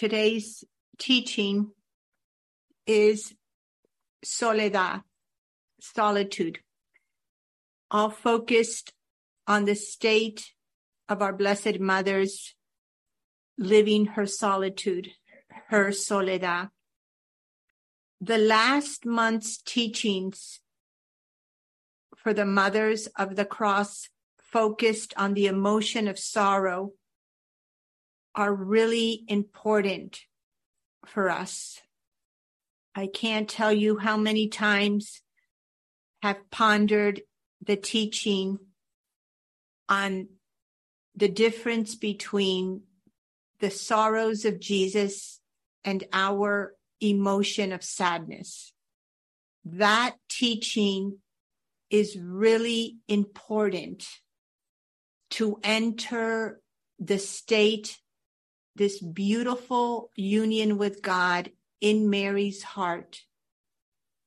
Today's teaching is soledad, solitude, all focused on the state of our Blessed Mother's living her solitude, her soledad. The last month's teachings for the mothers of the cross focused on the emotion of sorrow are really important for us. I can't tell you how many times have pondered the teaching on the difference between the sorrows of Jesus and our emotion of sadness. That teaching is really important to enter the state, this beautiful union with God in Mary's heart,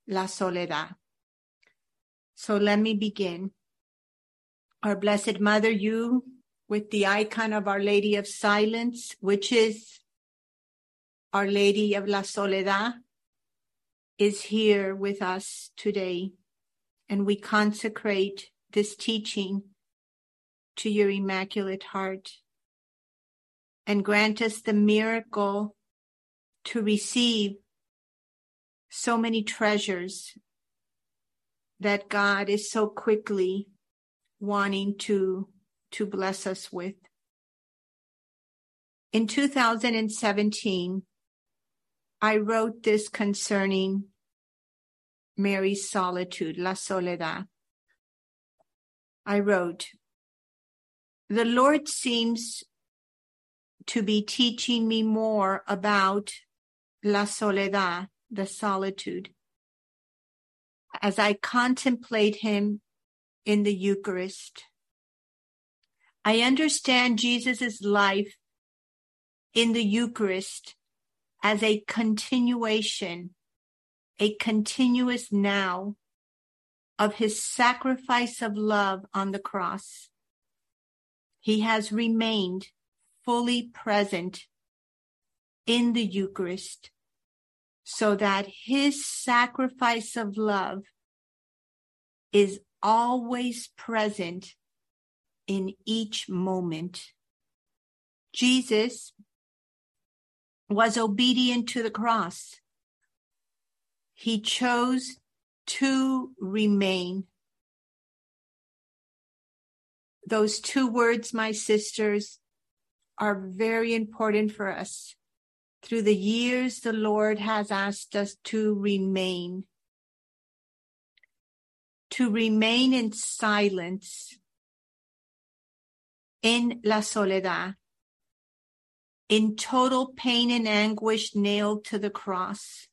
la soledad. So let me begin. Our Blessed Mother, you with the icon of Our Lady of Silence, which is Our Lady of la Soledad, is here with us today. And we consecrate this teaching to your Immaculate Heart. And grant us the miracle to receive so many treasures that God is so quickly wanting to to bless us with. In 2017, I wrote this concerning Mary's solitude, La Soledad. I wrote, The Lord seems to be teaching me more about La Soledad, the solitude, as I contemplate Him in the Eucharist. I understand Jesus' life in the Eucharist as a continuation, a continuous now of his sacrifice of love on the cross. He has remained fully present in the Eucharist so that his sacrifice of love is always present in each moment. Jesus was obedient to the cross. He chose to remain. Those two words, my sisters, are very important for us. Through the years, the Lord has asked us to remain, to remain in silence in la soledad, in total pain and anguish nailed to the cross.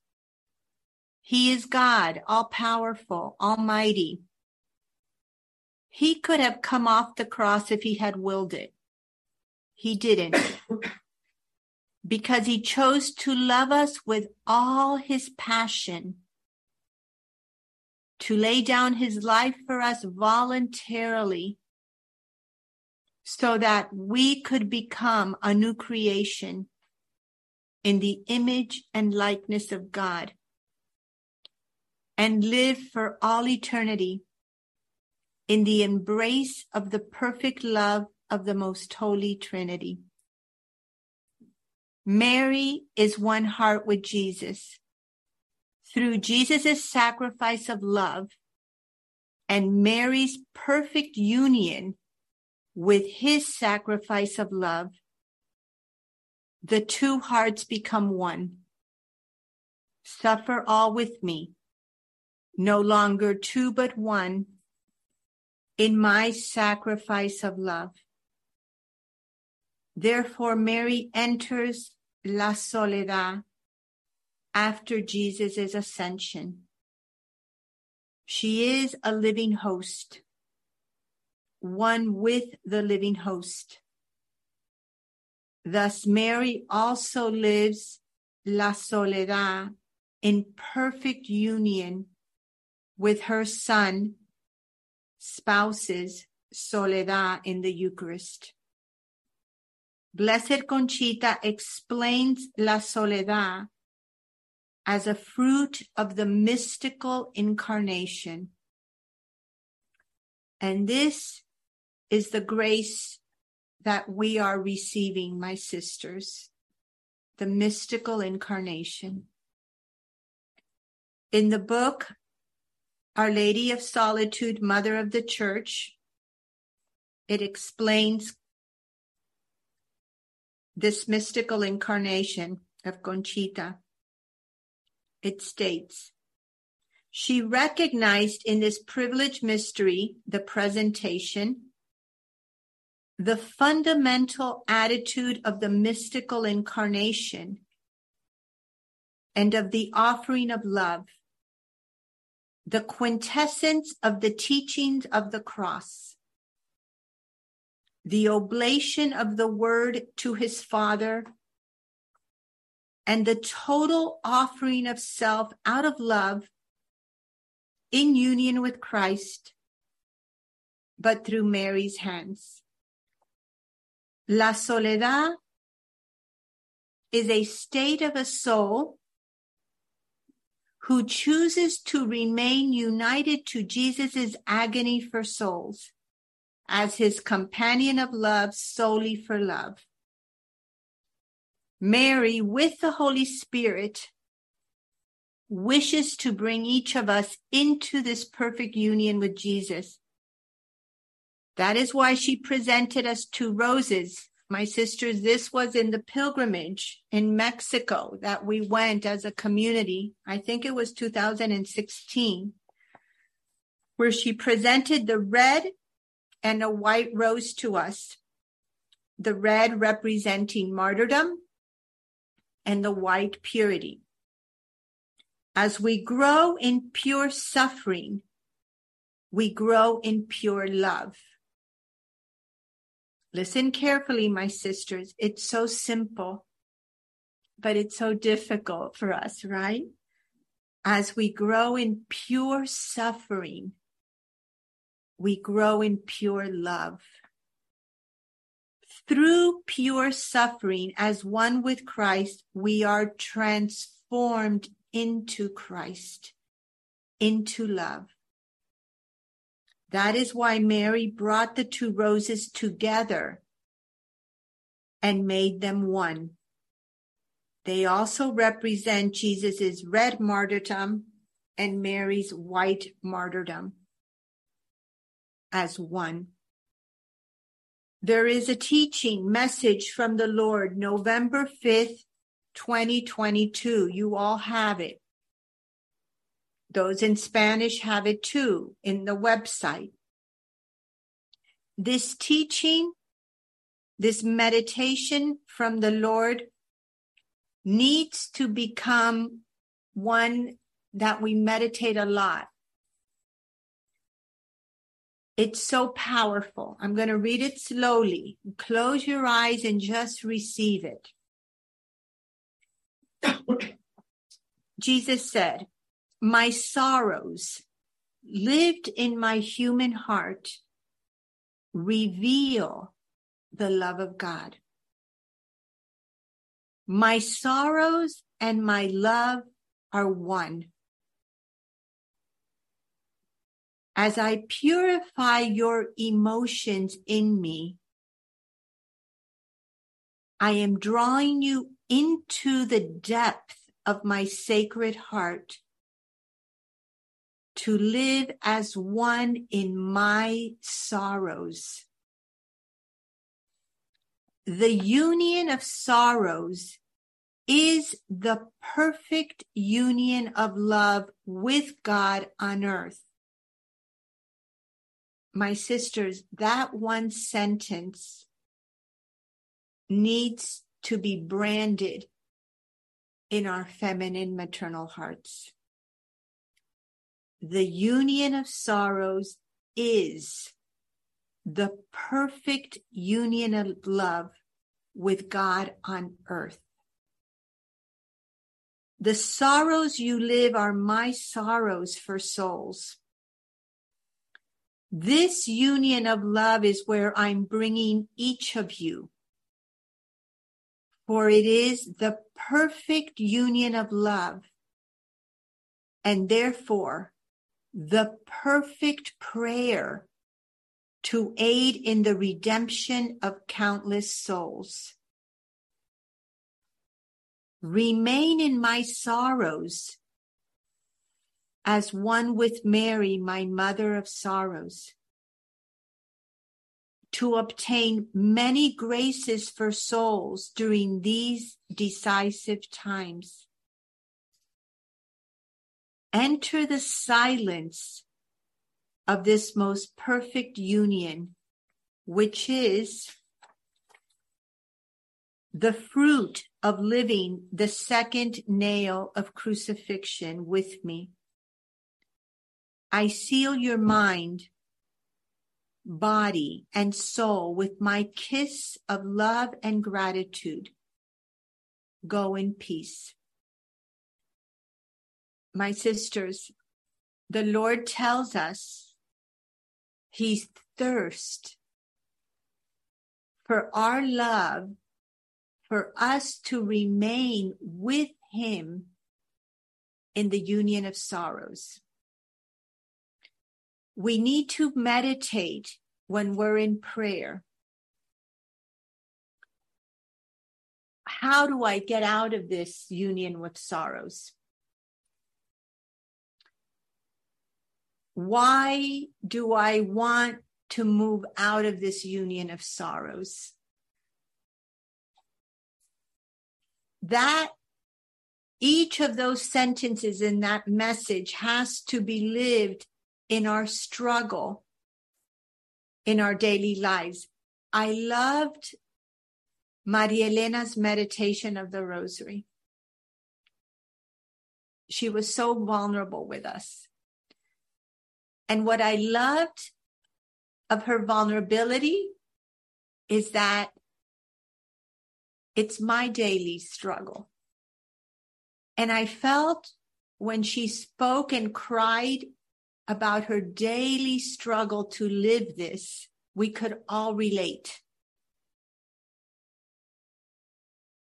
He is God, all powerful, almighty. He could have come off the cross if he had willed it. He didn't. because he chose to love us with all his passion, to lay down his life for us voluntarily so that we could become a new creation in the image and likeness of God and live for all eternity in the embrace of the perfect love of the most holy Trinity. Mary is one heart with Jesus. Through Jesus' sacrifice of love and Mary's perfect union with his sacrifice of love, the two hearts become one. Suffer all with me, no longer two but one, in my sacrifice of love. Therefore, Mary enters La Soledad after Jesus' ascension. She is a living host one with the living host. Thus, Mary also lives la soledad in perfect union with her son, spouses soledad in the Eucharist. Blessed Conchita explains la soledad as a fruit of the mystical incarnation. And this is the grace that we are receiving, my sisters, the mystical incarnation. In the book, Our Lady of Solitude, Mother of the Church, it explains this mystical incarnation of Conchita. It states, she recognized in this privileged mystery, the presentation, the fundamental attitude of the mystical incarnation and of the offering of love, the quintessence of the teachings of the cross the oblation of the word to his father, and the total offering of self out of love in union with Christ, but through Mary's hands. La soledad is a state of a soul who chooses to remain united to Jesus' agony for souls as his companion of love solely for love. Mary, with the Holy Spirit, wishes to bring each of us into this perfect union with Jesus. That is why she presented us two roses. My sisters, this was in the pilgrimage in Mexico that we went as a community. I think it was 2016, where she presented the red and a white rose to us, the red representing martyrdom and the white purity. As we grow in pure suffering, we grow in pure love. Listen carefully, my sisters. It's so simple, but it's so difficult for us, right? As we grow in pure suffering, we grow in pure love. Through pure suffering as one with Christ, we are transformed into Christ, into love. That is why Mary brought the two roses together and made them one. They also represent Jesus' red martyrdom and Mary's white martyrdom as one. There is a teaching message from the Lord, November 5th, 2022. You all have it. Those in Spanish have it too in the website. This teaching, this meditation from the Lord needs to become one that we meditate a lot. It's so powerful. I'm going to read it slowly. Close your eyes and just receive it. Jesus said, My sorrows lived in my human heart reveal the love of God. My sorrows and my love are one. As I purify your emotions in me, I am drawing you into the depth of my sacred heart to live as one in my sorrows. The union of sorrows is the perfect union of love with God on earth my sisters, that one sentence needs to be branded in our feminine maternal hearts. The union of sorrows is the perfect union of love with God on earth. The sorrows you live are my sorrows for souls. This union of love is where I'm bringing each of you. For it is the perfect union of love, and therefore the perfect prayer to aid in the redemption of countless souls. Remain in my sorrows as one with Mary, my mother of sorrows, to obtain many graces for souls during these decisive times. Enter the silence of this most perfect union, which is the fruit of living the second nail of crucifixion with me. I seal your mind, body, and soul with my kiss of love and gratitude. Go in peace. My sisters, the Lord tells us He thirsts for our love, for us to remain with Him in the union of sorrows we need to meditate when we're in prayer. How do I get out of this union with sorrows? Why do I want to move out of this union of sorrows? That each of those sentences in that message has to be lived in our struggle in our daily lives. I loved Maria Elena's meditation of the rosary. She was so vulnerable with us. And what I loved of her vulnerability is that it's my daily struggle. And I felt when she spoke and cried about her daily struggle to live this, we could all relate.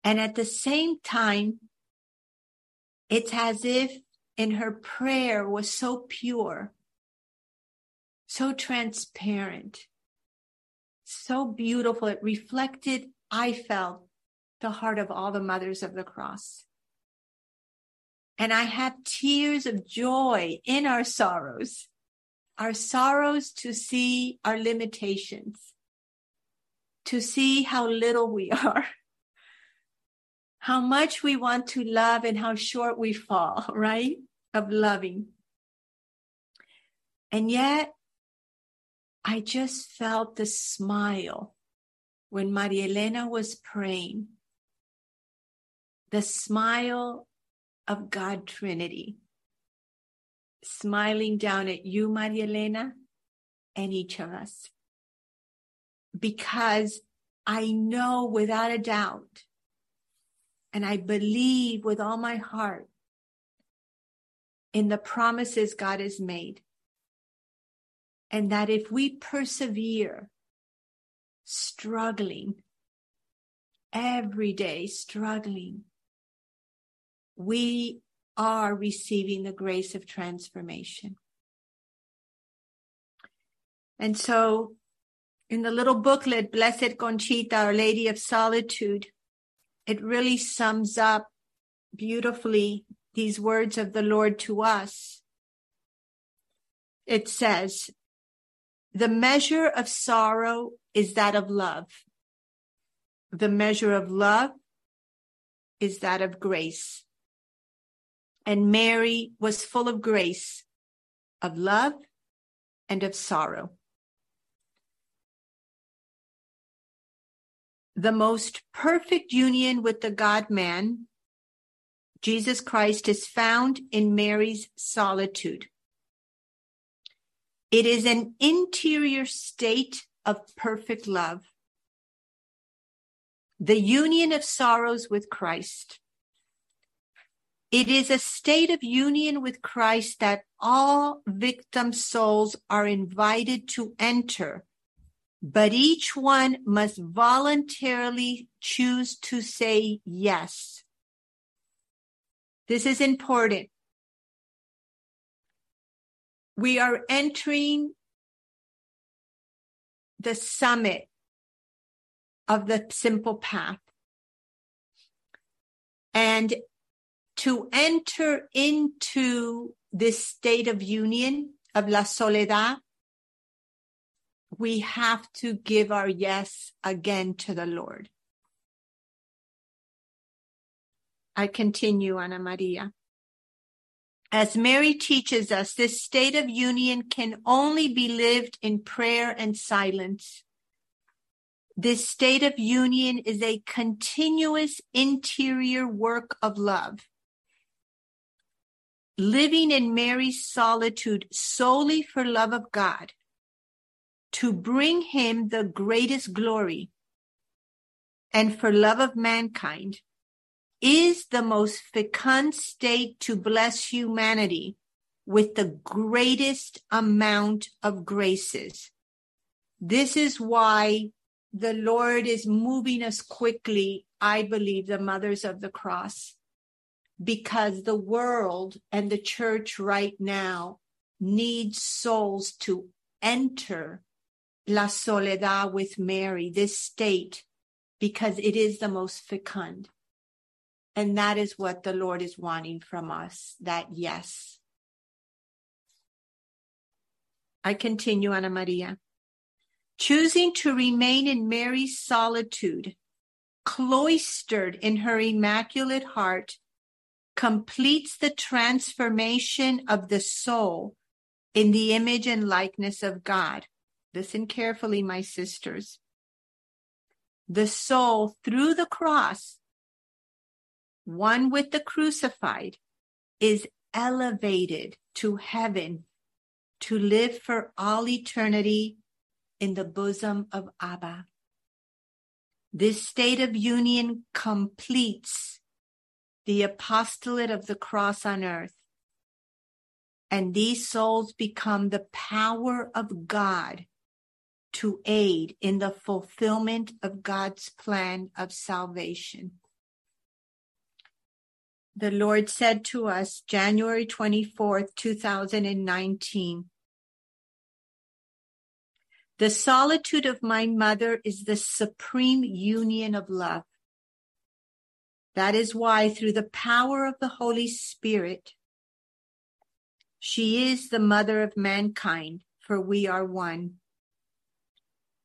And at the same time, it's as if in her prayer was so pure, so transparent, so beautiful. It reflected, I felt, the heart of all the mothers of the cross. And I have tears of joy in our sorrows, our sorrows to see our limitations, to see how little we are, how much we want to love and how short we fall, right? Of loving. And yet, I just felt the smile when Maria Elena was praying. The smile of God Trinity, smiling down at you, Maria Elena, and each of us. Because I know without a doubt, and I believe with all my heart in the promises God has made. And that if we persevere, struggling, every day struggling, we are receiving the grace of transformation. And so in the little booklet, Blessed Conchita, Our Lady of Solitude, it really sums up beautifully these words of the Lord to us. It says, the measure of sorrow is that of love. The measure of love is that of grace and Mary was full of grace, of love, and of sorrow. The most perfect union with the God man, Jesus Christ, is found in Mary's solitude. It is an interior state of perfect love. The union of sorrows with Christ. It is a state of union with Christ that all victim souls are invited to enter but each one must voluntarily choose to say yes. This is important. We are entering the summit of the simple path. And to enter into this state of union of la soledad, we have to give our yes again to the Lord. I continue, Ana Maria. As Mary teaches us, this state of union can only be lived in prayer and silence. This state of union is a continuous interior work of love. Living in Mary's solitude solely for love of God to bring him the greatest glory and for love of mankind is the most fecund state to bless humanity with the greatest amount of graces. This is why the Lord is moving us quickly, I believe, the mothers of the cross, because the world and the church right now needs souls to enter La Soledad with Mary, this state, because it is the most fecund. And that is what the Lord is wanting from us that yes. I continue, Ana Maria. Choosing to remain in Mary's solitude, cloistered in her immaculate heart, completes the transformation of the soul in the image and likeness of God. Listen carefully, my sisters. The soul through the cross, one with the crucified, is elevated to heaven to live for all eternity in the bosom of Abba. This state of union completes the apostolate of the cross on earth. And these souls become the power of God to aid in the fulfillment of God's plan of salvation. The Lord said to us January 24th, 2019. The solitude of my mother is the supreme union of love. That is why, through the power of the Holy Spirit, she is the mother of mankind, for we are one.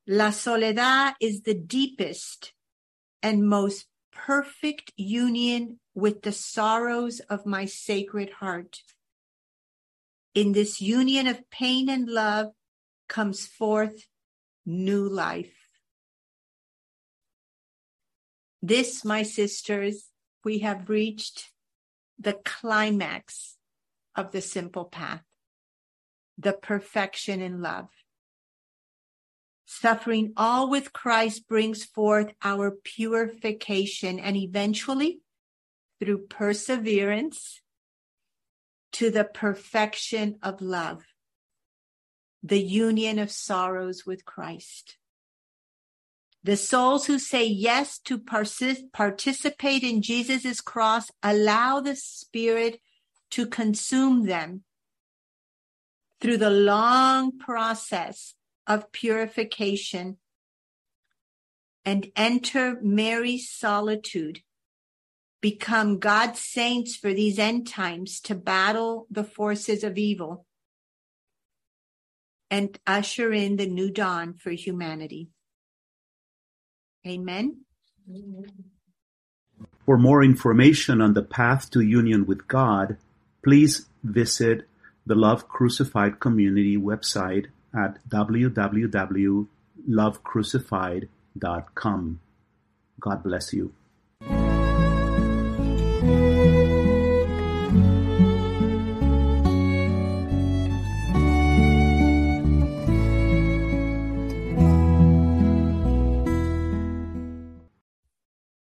La soledad is the deepest and most perfect union with the sorrows of my sacred heart. In this union of pain and love comes forth new life. This, my sisters, we have reached the climax of the simple path, the perfection in love. Suffering all with Christ brings forth our purification and eventually, through perseverance, to the perfection of love, the union of sorrows with Christ. The souls who say yes to participate in Jesus' cross allow the Spirit to consume them through the long process of purification and enter Mary's solitude, become God's saints for these end times to battle the forces of evil and usher in the new dawn for humanity. Amen. For more information on the path to union with God, please visit the Love Crucified Community website at www.lovecrucified.com. God bless you.